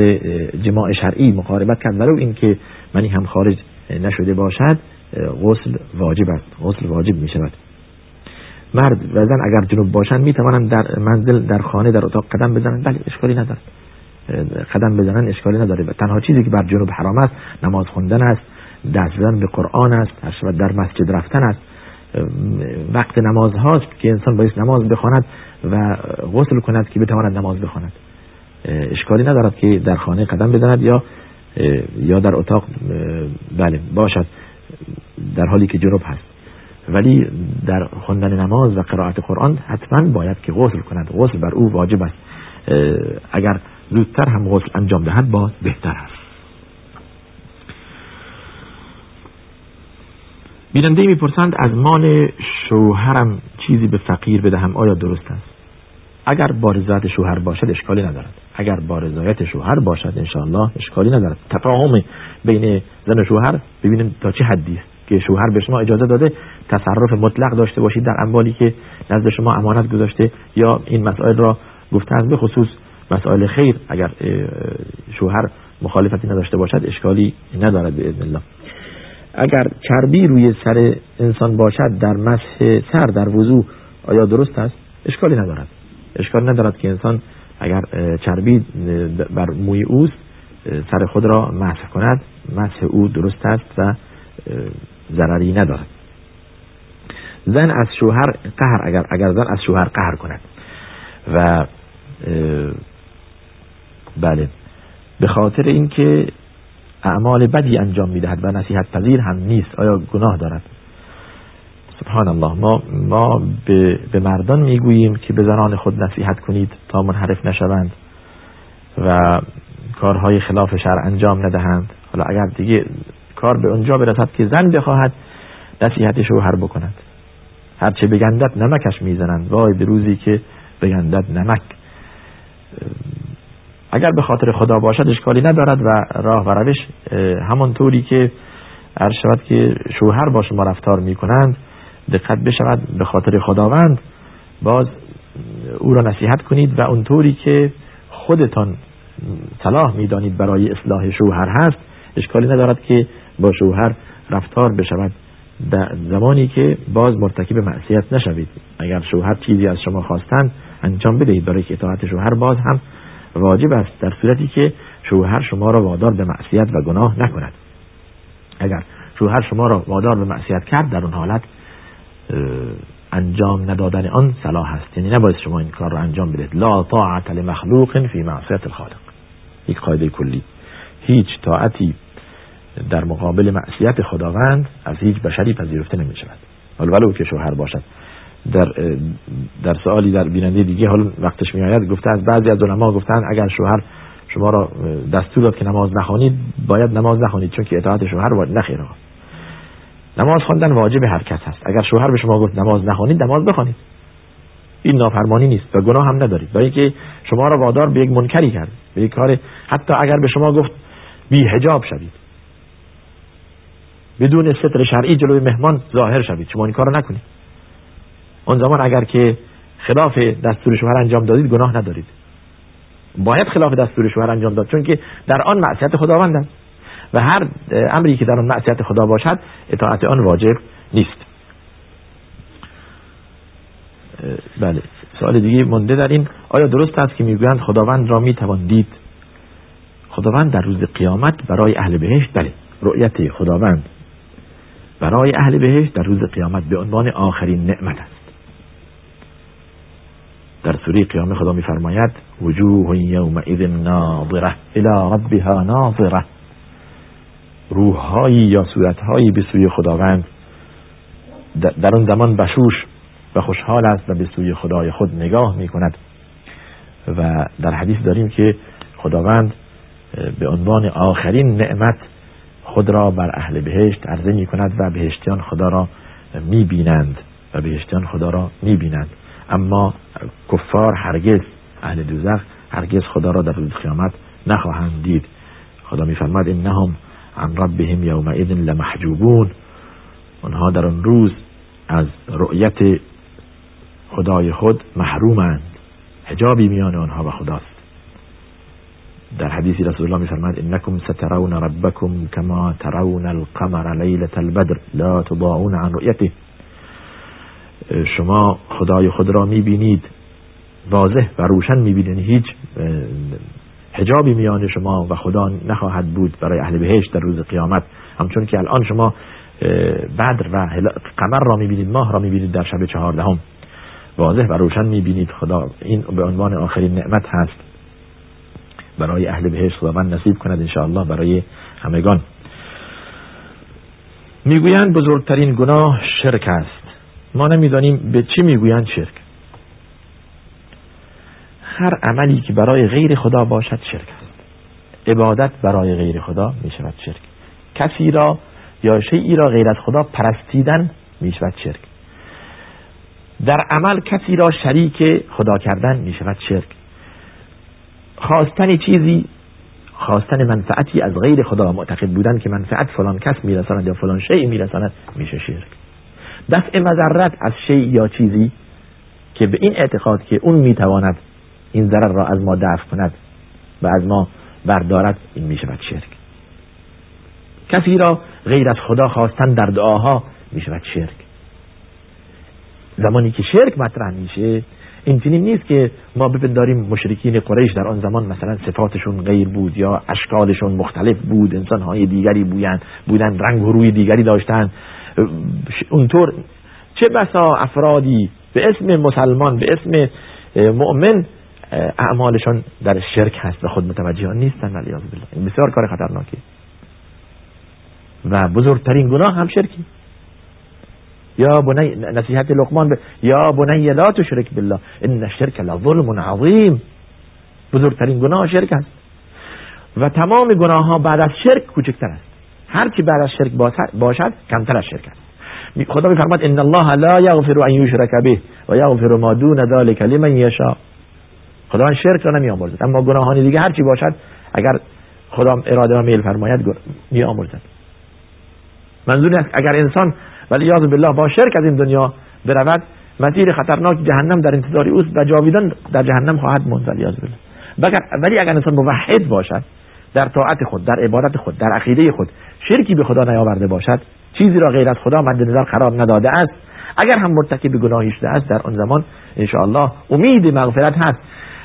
جماع شرعی مقاربت کرد ولو اینکه منی هم خارج نشده باشد غسل واجب است. غسل واجب می شود مرد و زن اگر جنوب باشند می توانند در منزل در خانه در اتاق قدم بزنند بله اشکالی ندارد قدم بزنن اشکالی نداره. و تنها چیزی که بر جنوب حرام است نماز خوندن است دست زدن به قرآن است در مسجد رفتن است. وقت نماز هاست که انسان باید نماز بخواند و غسل کند که بتواند نماز بخواند. اشکالی ندارد که در خانه قدم بزند یا یا در اتاق بله باشد. در حالی که جنوب هست. ولی در خوندن نماز و قرائت قرآن حتما باید که غسل کند. غسل بر او واجب است. اگر زودتر هم غسل انجام دهد باز بهتر است. بیننده می‌پرسند از مال شوهرم چیزی به فقیر بدهم آیا درست است؟ اگر با رضایت شوهر باشد اشکالی ندارد. اگر با رضایت شوهر باشد انشاءالله اشکالی ندارد. تفاهم بین زن و شوهر ببینیم تا چه حدی است که شوهر به شما اجازه داده تصرف مطلق داشته باشید در اموالی که نزد شما امانت گذاشته یا این مسائل را است به خصوص مسائل خیر اگر شوهر مخالفتی نداشته باشد اشکالی ندارد به الله. اگر چربی روی سر انسان باشد در مسح سر در وضوع آیا درست است؟ اشکالی ندارد. اشکال ندارد که انسان اگر چربی بر موی اوست سر خود را مسح کند مسح او درست است و ضرری ندارد. زن از شوهر قهر اگر اگر زن از شوهر قهر کند. و بله. به خاطر اینکه اعمال بدی انجام می‌دهد و نصیحت پذیر هم نیست آیا گناه دارد؟ سبحان الله ما ما به, به مردان می‌گوییم که به زنان خود نصیحت کنید تا منحرف نشوند و کارهای خلاف شرع انجام ندهند. حالا اگر دیگه کار به اونجا برسد که زن بخواهد نصیحت شوهر بکند. هرچه بگندد نمکش می‌زنند. وای به روزی که بگندد نمک. اگر به خاطر خدا باشد اشکالی ندارد و راه و روش همانطوری که عرض شود که شوهر با شما رفتار می کنند دقت بشود به خاطر خداوند. باز او را نصیحت کنید و اونطوری که خودتان صلاح می‌دانید برای اصلاح شوهر هست اشکالی ندارد که با شوهر رفتار بشود. در زمانی که باز مرتکب معصیت نشوید. اگر شوهر چیزی از شما خواستند انجام بدهید. برای که اطاعت شوهر باز هم واجب است در صورتی که شوهر شما را وادار به معصیت و گناه نکند. اگر شوهر شما را وادار به معصیت کرد در اون حالت انجام ندادن آن صلاح است. یعنی نباید شما این کار را انجام بدهید. لا طاعت لمخلوق فی معصیت الخالق. یک قاعده کلی. هیچ طاعتی در مقابل معصیت خداوند از هیچ بشری پذیرفته نمی شود ولو که شوهر باشد. در در سوالی در بیننده دیگه حال وقتش میآید گفته از بعضی از علما گفتن اگر شوهر شما را دستور داد که نماز نخوانید باید نماز نخوانید چون که اطاعت شوهر باید نخیر نماز خواندن واجب هر کس هست. اگر شوهر به شما گفت نماز نخوانید نماز بخوانید. این نافرمانی نیست. و گناه هم ندارید. برای اینکه شما را وادار به یک منکری کرد. به یک کار حتی اگر به شما گفت بی حجاب شوید. بدون ستر شرعی جلوی مهمان ظاهر شوید. شما این کارو نکنید. اون زمان اگر که خلاف دستور شوهر انجام دادید گناه ندارید. باید خلاف دستور شوهر انجام داد چون که در آن معصیت خداوند و هر امری که در آن معصیت خدا باشد اطاعت آن واجب نیست. سوال دیگه مونده در این آیا درست است که می‌گویند خداوند را می‌توان دید؟ خداوند در روز قیامت برای اهل بهشت بله رؤیت خداوند. برای اهل بهشت در روز قیامت به عنوان آخرین نعمت است. در سوره قیامت خدا میفرماید وجوه یومئذ ناظره الى ربها ناظره. روحهایی یا صورتهایی به سوی خداوند در اون زمان بشوش و خوشحال است و به سوی خدای خود نگاه می کند و در حدیث داریم که خداوند به عنوان آخرین نعمت خود را بر اهل بهشت عرضه می کند و بهشتیان خدا را می بینند و بهشتیان خدا را می بینند اما کفار هرگز اهل دوزخ هرگز خدا را در روز قیامت نخواهند دید. خدا میفرماد انهم عن ربهم یومئذ لمحجوبون. آنها در آن روز از رؤیت خدای خود محرومند. حجابی میان آنها و خداست. در حدیثی رسول الله میفرماد انکم سترون ربکم کما ترون القمر لیلة البدر لا تضاعون عن رؤیته. شما خدای خود را می‌بینید واضح و روشن می‌بینید هیچ حجابی میان شما و خدا نخواهد بود برای اهل بهشت در روز قیامت. همچون که الان شما بدر و قمر را می‌بینید ماه را می‌بینید در شب چهاردهم واضح و روشن می‌بینید خدا این به عنوان آخرین نعمت هست. برای اهل بهشت خداوند نصیب کند انشاءالله برای همگان. می‌گویند بزرگترین گناه شرک است. ما نمی‌دانیم به چی می‌گویند شرک. هر عملی که برای غیر خدا باشد شرک است. عبادت برای غیر خدا می شود شرک. کسی را یا شیعی را غیر از خدا پرستیدن می شود شرک. در عمل کسی را شریک خدا کردن می شود شرک. خواستن چیزی خواستن منفعتی از غیر خدا معتقد بودن که منفعت فلان کس میرساند یا فلان شیء میرساند میشه شرک. دفع مذرت از شیء یا چیزی که به این اعتقاد که اون می‌تواند این ضرر را از ما دفع کند و از ما بردارد این می شود شرک. کسی را غیر از خدا خواستن در دعاها می شود شرک. زمانی که شرک مطرح میشه این چنین نیست که ما بپنداریم مشرکین قریش در آن زمان مثلا صفاتشون غیر بود یا اشکالشون مختلف بود انسانهای دیگری بودن بودن رنگ و روی دیگری داشتن اونطور چه بسا افرادی به اسم مسلمان به اسم مؤمن اعمالشان در شرک هست و خود متوجه نیستن ولی این بسیار کار خطرناکی. و بزرگترین گناه هم شرکی. یا بنی نصیحت لقمان ب... یا بنی لا تشرک بالله ان الشرک لظلم عظیم بزرگترین گناه شرک است و تمام گناه ها بعد از شرک کوچکتر است. هر کی بعد از شرک باشد کمتر از شرک است. خدا میفرماد ان الله لا یغفر ان یشرک به و یغفر ما دون ذلك لمن یشاء خداوند شرک را نمی آمرزد اما گناهان دیگه هرچی باشد اگر خدا اراده و میل فرماید می آمرزد منظور اگر انسان ولی یاد بالله با شرک از این دنیا برود مسیر خطرناک جهنم در انتظار اوست و جاویدان در جهنم خواهد موند ولی بالله. ولی اگر انسان موحد باشد در طاعت خود در عبادت خود در عقیده خود شرکی به خدا نیاورده باشد چیزی را غیر از خدا مد نظر قرار نداده است. اگر هم مرتکب گناهی شده است در آن زمان ان امید مغفرت هست.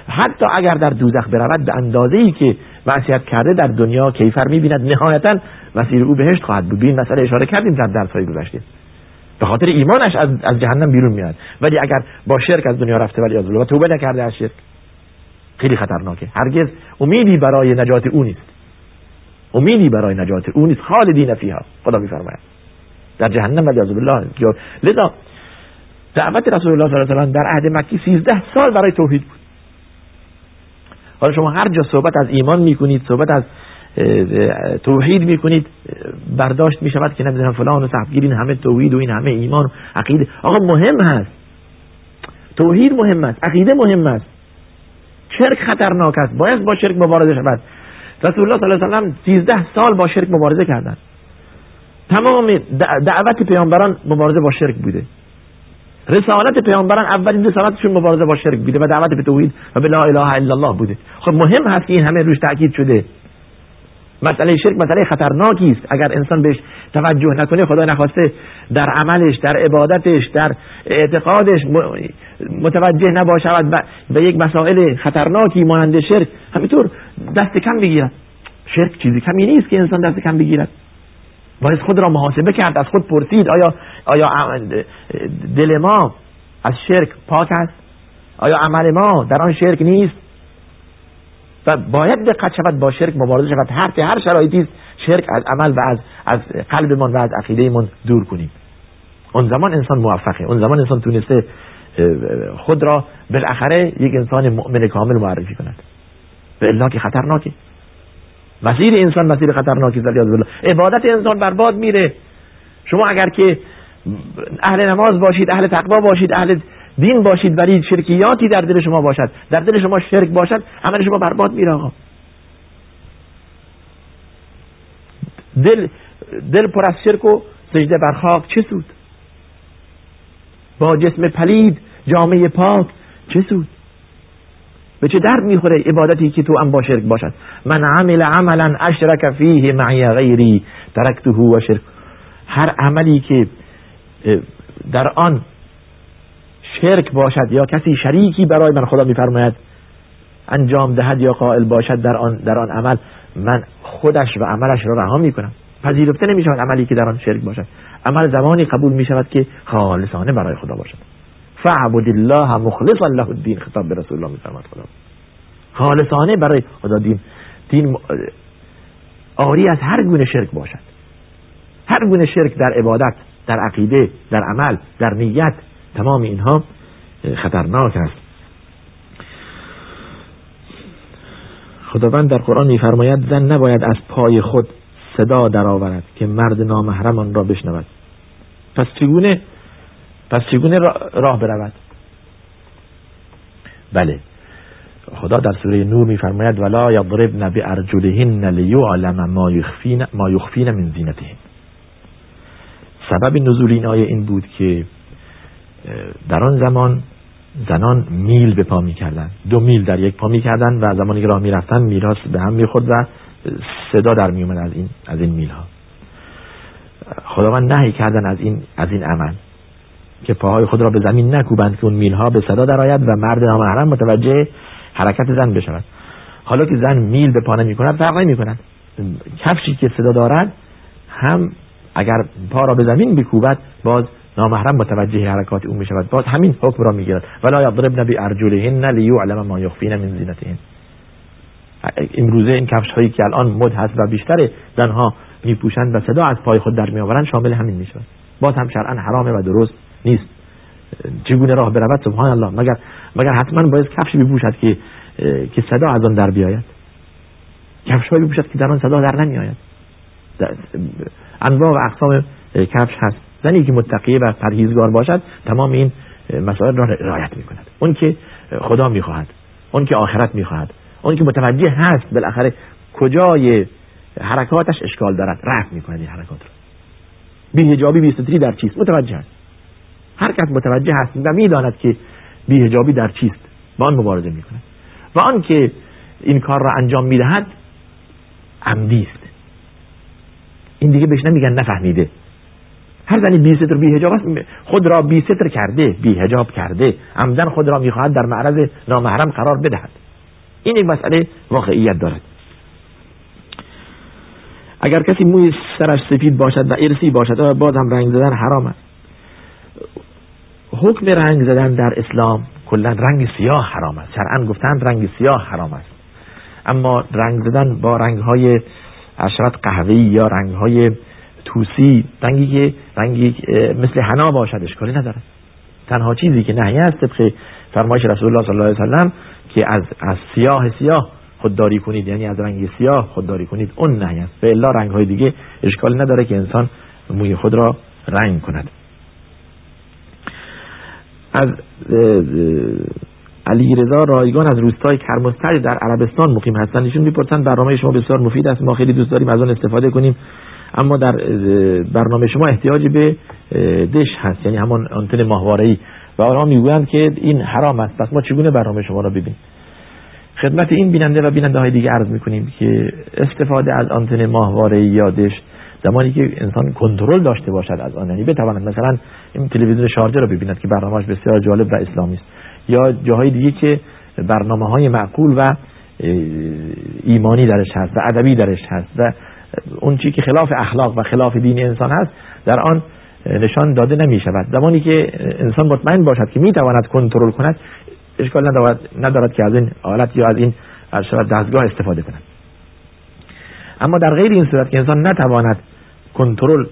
حتی اگر در دوزخ برود به اندازه ای که معصیت کرده در دنیا کیفر می‌بیند. نهایتا مسیر او بهشت خواهد بود. این مسئله اشاره کردیم در درس های گذشته. به خاطر ایمانش از, از جهنم بیرون میاد ولی اگر با شرک از دنیا رفته ولی از و توبه نکرده از شرک خیلی خطرناکه. هرگز امیدی برای نجات او نیست. امیدی برای نجات او نیست. خالدین فیها. خدا میفرماید. در جهنم ولی از بالله لذا دعوت رسول الله صلی الله علیه و در عهد مکی 13 سال برای توحید بود. حالا شما هر جا صحبت از ایمان می‌کنید صحبت از توحید می‌کنید برداشت می‌شود که نمی‌دونم فلان و صحبگیر این همه توحید و این همه ایمان عقیده. آقا مهم هست. توحید مهم است عقیده مهم است. شرک خطرناک است. باید با شرک مبارزه شود. رسول الله صلی الله علیه و سلم 13 سال با شرک مبارزه کردند تمام دعوت پیامبران مبارزه با شرک بوده. رسالت پیامبران اولین رسالتشون مبارزه با شرک بوده و دعوت به توحید و به لا اله الا الله بوده. خب مهم هست که این همه روش تاکید شده. مسئله شرک مسئله خطرناکی است. اگر انسان بهش توجه نکنه خدا نخواسته در عملش در عبادتش در اعتقادش متوجه نباشد به یک مسائل خطرناکی مانند شرک همینطور دست کم بگیرد. شرک چیزی کمی نیست که انسان دست کم بگیرد. باید خود را محاسبه کرد از خود پرسید آیا آیا دل ما از شرک پاک است؟ آیا عمل ما در آن شرک نیست؟ و باید دقت شود با شرک مبارزه شود. هر که هر شرایطی شرک از عمل و از از قلبمان و از عقیدهمان دور کنیم. اون زمان انسان موفقه. اون زمان انسان تونسته خود را بالاخره یک انسان مؤمن کامل معرفی کند. به الا که خطرناکه. مسیر انسان مسیر خطرناکی زلیاد بالله. عبادت انسان برباد میره. شما اگر که اهل نماز باشید اهل تقوا باشید اهل دین باشید ولی شرکیاتی در دل شما باشد در دل شما شرک باشد عمل شما برباد میره آقا. دل دل پر از شرک و سجده بر خاک چه سود؟ با جسم پلید جامعه پاک چه سود؟ به چه درد می‌خوره عبادتی که تو هم با شرک باشد؟ من عمل عملا اشرک فیه معی غیری ترکته و شرک. هر عملی که در آن شرک باشد یا کسی شریکی برای من خدا میفرماید انجام دهد یا قائل باشد در آن در آن عمل من خودش و عملش را رها می‌کنم. پذیرفته نمی شود عملی که در آن شرک باشد. عمل زمانی قبول می شود که خالصانه برای خدا باشد. فعبد الله مخلصا له الدین خطاب به رسول الله میفرماد خدا خالصانه برای خدا دین. دین آری از هر گونه شرک باشد. هر گونه شرک در عبادت در عقیده در عمل در نیت. تمام اینها خطرناک است. خداوند در قرآن میفرماید زن نباید از پای خود صدا درآورد که مرد نامحرم آن را بشنود. پس چگونه پس چگونه راه برود؟ بله. خدا در سوره نور میفرماید ولا یضربن بارجلهن لیعلم ما یخفین ما یخفین من زینتهن. سبب نزول این آیه این بود که در آن زمان زنان میل به پا می‌کردن دو میل در یک پا می‌کردن و زمانی که راه می‌رفتن میراث به هم می‌خورد و صدا در میومد از این از این میل ها خداوند نهی کردن از این از این عمل. که پاهای خود را به زمین نکوبند که اون میل ها به صدا درآید و مرد نامحرم متوجه حرکت زن بشود. حالا که زن میل به پا نمی کند فرق نمی کند کفشی که صدا دارد هم اگر پا را به زمین بکوبد باز نامحرم متوجه حرکات او می شود باز همین حکم را می‌گیرد. ولا یضربن بارجلهن لیعلم ما یخفین من زینتهن امروزه این کفش هایی که الان مد هست و بیشتر زنها میپوشند و صدا از پای خود در میآورند شامل همین می‌شود. باز هم شرعا حرامه و درست. نیست. چگونه راه برود؟ سبحان الله مگر مگر حتما باید کفش بپوشد که که صدا از آن در بیاید؟ کفش هایی بپوشد که در آن صدا در نمیآید. انواع و اقسام کفش هست. زنی که متقیه و پرهیزگار باشد تمام این مسائل را رعایت می‌کند. اون که خدا می‌خواهد اون که آخرت می‌خواهد اون که متوجه هست بالاخره کجای حرکاتش اشکال دارد رفت می‌کند این حرکات را. بیهجابی بیستری در چیست؟ متوجه هست. هر کس متوجه هست و می‌داند که بیهجابی در چیست. با آن مبارزه می‌کند و آن که این کار را انجام می‌دهد عمدی است. این دیگه بهش نمیگن نفهمیده. هر زنی بی ستر بی هجاب خود را بی ستر کرده بی هجاب کرده. عمدن خود را می‌خواهد در معرض نامحرم قرار بدهد. این یک مسئله واقعیت دارد. اگر کسی موی سرش سفید باشد و ارسی باشد باز هم رنگ زدن حرام است. حکم رنگ زدن در اسلام کلا رنگ سیاه حرام است. شرعا گفتند رنگ سیاه حرام است. اما رنگ زدن با رنگ های اشرت قهوه‌ای یا رنگ های توسی رنگی که رنگی مثل حنا باشد اشکالی نداره. تنها چیزی که نهی است طبق فرمایش رسول الله صلی الله علیه وسلم که از از سیاه سیاه خودداری کنید یعنی از رنگ سیاه خودداری کنید اون نهی است. به الا رنگ های دیگه اشکالی نداره که انسان موی خود را رنگ کند. از علی رضا رایگان از روستای کرمستر در عربستان مقیم هستند ایشون می‌پرسن برنامه شما بسیار مفید است. ما خیلی دوست داریم از آن استفاده کنیم. اما در برنامه شما احتیاجی به دش هست. یعنی همون آنتن ماهواره‌ای. و آنها می‌گویند که این حرام است. پس ما چگونه برنامه شما را ببینیم؟ خدمت این بیننده و بیننده های دیگه عرض می‌کنیم که استفاده از آنتن ماهواره یادش زمانی که انسان کنترل داشته باشد از آن یعنی بتواند مثلا این تلویزیون شارجه رو ببیند که برنامهش بسیار جالب و اسلامی است یا جاهای دیگه که برنامه های معقول و ایمانی درش هست و ادبی درش هست و اون چی که خلاف اخلاق و خلاف دین انسان هست در آن نشان داده نمی شود زمانی که انسان مطمئن باشد که می تواند کنترل کند اشکال ندارد, ندارد که از این آلت یا از این دستگاه استفاده کند. اما در غیر این صورت که انسان نتواند کنترل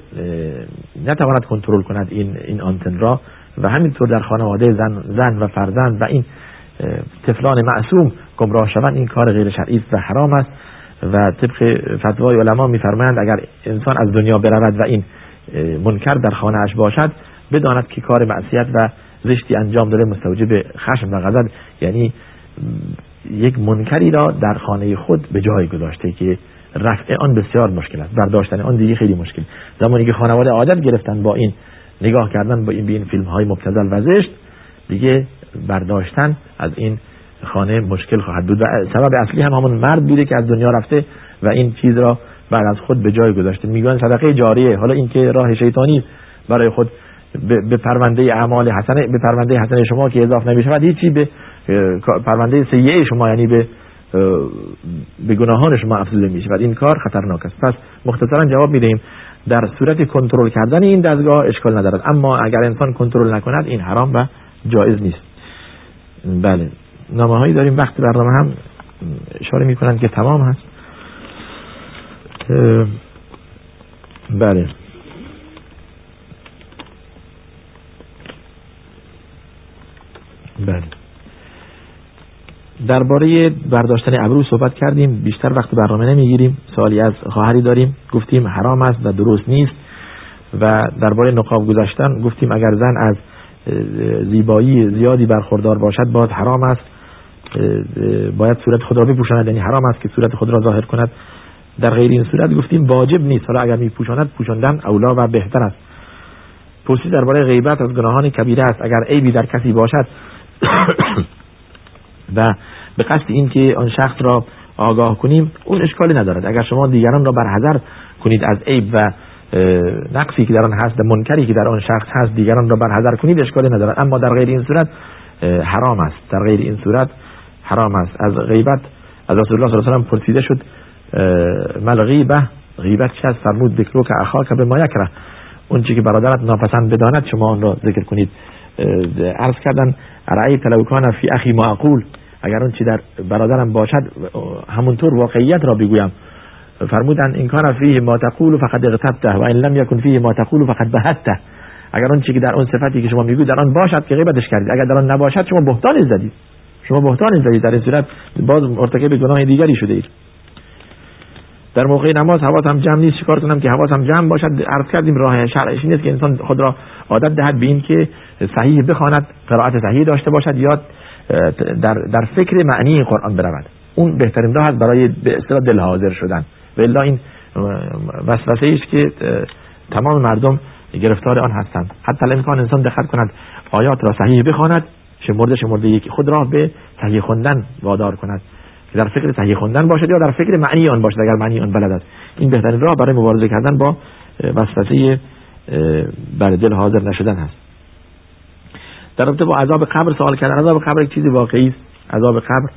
نتواند کنترل کند این این آنتن را و همینطور در خانواده زن, زن و فرزند و این طفلان معصوم گمراه شوند. این کار غیر شرعی و حرام است و طبق فتوای علما میفرمایند اگر انسان از دنیا برود و این منکر در خانه اش باشد بداند که کار معصیت و زشتی انجام داره مستوجب خشم و غضب یعنی یک منکری را در خانه خود به جای گذاشته که رفع آن بسیار مشکل است. برداشتن آن دیگه خیلی مشکل. زمانی که خانواده عادت گرفتن با این نگاه کردن با این به این فیلم های مبتذل و زشت دیگه برداشتن از این خانه مشکل خواهد بود. و سبب اصلی هم همون مرد بوده که از دنیا رفته و این چیز را بعد از خود به جای گذاشته. میگن صدقه جاریه. حالا اینکه راه شیطانی برای خود به پرونده اعمال حسنه به پرونده حسنه شما که اضافه نمیشه هیچی به پرونده سیئه شما یعنی به به گناهان شما میشه و این کار خطرناک است. پس مختصرا جواب می‌دهیم. در صورت کنترل کردن این دستگاه اشکال ندارد. اما اگر انسان کنترل نکند این حرام و جایز نیست. بله. نامه هایی داریم. وقت برنامه هم اشاره می‌کنند که تمام هست. بله. بله. درباره برداشتن ابرو صحبت کردیم. بیشتر وقت برنامه نمی‌گیریم. سوالی از خواهری داریم. گفتیم حرام است و درست نیست. و درباره نقاب گذاشتن گفتیم اگر زن از زیبایی زیادی برخوردار باشد باز حرام است. باید صورت خود را بپوشاند. یعنی حرام است که صورت خود را ظاهر کند. در غیر این صورت گفتیم واجب نیست. حالا اگر میپوشاند پوشاندن اولا و بهتر است. پرسید درباره غیبت از گناهان کبیره است. اگر عیبی در کسی باشد و به قصد اینکه آن شخص را آگاه کنیم اون اشکالی ندارد. اگر شما دیگران را برحضر کنید از عیب و نقصی که در آن هست منکری که در آن شخص هست دیگران را برحضر کنید اشکالی ندارد. اما در غیر این صورت حرام است. در غیر این صورت حرام است. از غیبت از رسول الله صلی الله علیه و پرسیده شد مل غیبه؟ غیبت چه است؟ فرمود ذکرو که اخاک به ما یکره. اون چی که برادرت ناپسند بداند شما آن را ذکر کنید. عرض کردن رأی تلوکان فی اخی معقول اگر اون چی در برادرم باشد همونطور واقعیت را بگویم. فرمودن این کان فیه ما تقول فقط اغتبته و این لم یکن فیه ما تقول فقط بهته. اگر اون چی که در اون صفتی که شما می‌گوید در آن باشد که غیبتش کردید. اگر در آن نباشد شما بهتان زدید. شما بهتان زدید. در این صورت باز مرتکب گناه دیگری شده اید. در موقع نماز حواسم جمع نیست. چیکار کنم که حواسم جمع باشد؟ عرض کردیم راه شرعش نیست که انسان خود را عادت دهد به این که صحیح بخواند قرائت صحیح داشته باشد. یا در در فکر معنی قرآن برود. اون بهترین راه برای به اصطلاح دل حاضر شدن. و این وسوسه است که تمام مردم گرفتار آن هستند. حتی الامکان انسان دقت کند آیات را صحیح بخواند شمرده شمرده یکی خود را به صحیح خوندن وادار کند. که در فکر صحیح خوندن باشد یا در فکر معنی آن باشد اگر معنی آن بلد است. این بهترین راه برای مبارزه کردن با وسوسه بر دل حاضر نشدن هست. در رابطه با عذاب قبر سوال کردن. عذاب قبر یک چیزی واقعی است. عذاب قبر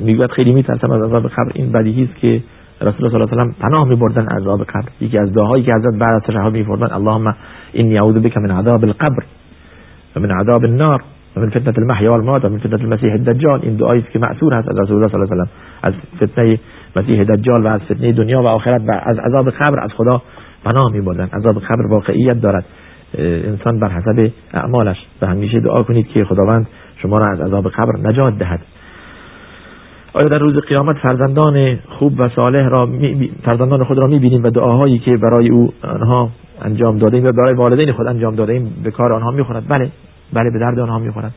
می‌گوید خیلی میترسم از عذاب قبر این بدیهی است که رسول الله صلی الله علیه و پناه میبردن عذاب قبر. یکی از دعاهایی که حضرت بعد از تشهد میفرمودن اللهم انی اعوذ بک من عذاب القبر و من عذاب النار و من فتنه المحیا والمات و من فتنه المسیح الدجال. این دعایی است که معصور هست از رسول الله صلی الله علیه و از فتنه مسیح دجال و از فتنه دنیا و آخرت و از عذاب قبر از خدا پناه میبردن. عذاب قبر واقعیت دارد. انسان بر حسب اعمالش. و همیشه دعا کنید که خداوند شما را از عذاب قبر نجات دهد. آیا در روز قیامت فرزندان خوب و صالح را فرزندان خود را می‌بینیم و دعاهایی که برای او آنها انجام داده و برای والدین خود انجام داده به کار آنها می‌خورد؟ بله. بله به درد آنها می‌خورد.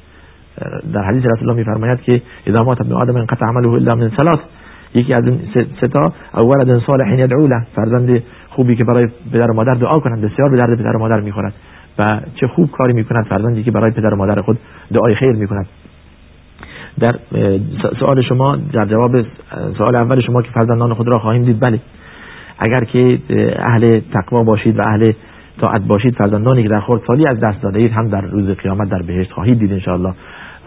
در حدیث رسول الله میفرماید که اذا مات ابن آدم انقطع عمله الا من ثلاث. یکی از این ستا ولد صالح یدعو له. فرزند خوبی که برای پدر و مادر دعا کنند بسیار به درد پدر و مادر می‌خورد و چه خوب کاری می‌کند فرزندی که برای پدر و مادر خود دعای خیر می‌کند. در سوال شما در جواب سوال اول شما که فرزندان خود را خواهیم دید بله. اگر که اهل تقوا باشید و اهل طاعت باشید فرزندانی که در سالی از دست داده اید هم در روز قیامت در بهشت خواهید دید انشاءالله.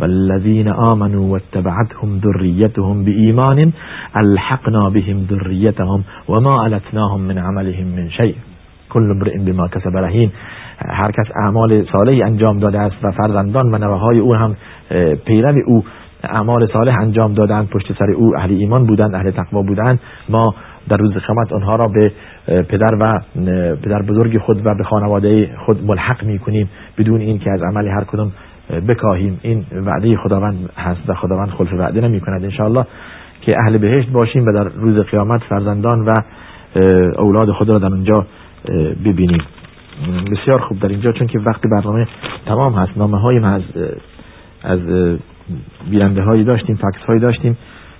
والذین آمنوا واتبعتهم ذریتهم بإيمان الحقنا بهم ذریتهم وما علتناهم من عملهم من شيء. كل امرئ بما كسب رهین هر کس اعمال صالحی انجام داده است و فرزندان و نوه او هم پیرو او اعمال صالح انجام دادن پشت سر او اهل ایمان بودند اهل تقوا بودند. ما در روز قیامت آنها را به پدر و پدر بزرگ خود و به خانواده خود ملحق می کنیم بدون این که از عمل هر کدوم بکاهیم. این وعده خداوند هست و خداوند خلف وعده نمی کند انشاءالله که اهل بهشت باشیم و در روز قیامت فرزندان و اولاد خود را در اونجا ببینیم. بسیار خوب در اینجا چون که وقت برنامه تمام هست. نامه هایی از از بیننده هایی داشتیم فکس هایی داشتیم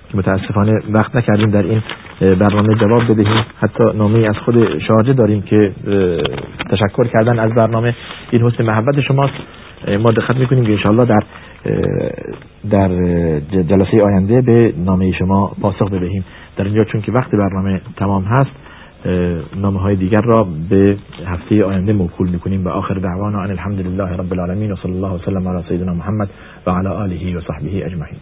که متاسفانه وقت نکردیم در این برنامه جواب بدهیم. حتی نامه از خود شارجه داریم که تشکر کردن از برنامه. این حسن محبت شماست. ما دقت می‌کنیم که انشاءالله در در جلسه آینده به نامه شما پاسخ بدهیم. در اینجا چون که وقت برنامه تمام هست نامه های دیگر را به هفته آینده موکول می‌کنیم. و آخر دعوانا ان الحمد لله رب العالمین و صلی الله وسلم علی سیدنا محمد و علی آله و صحبه اجمعین.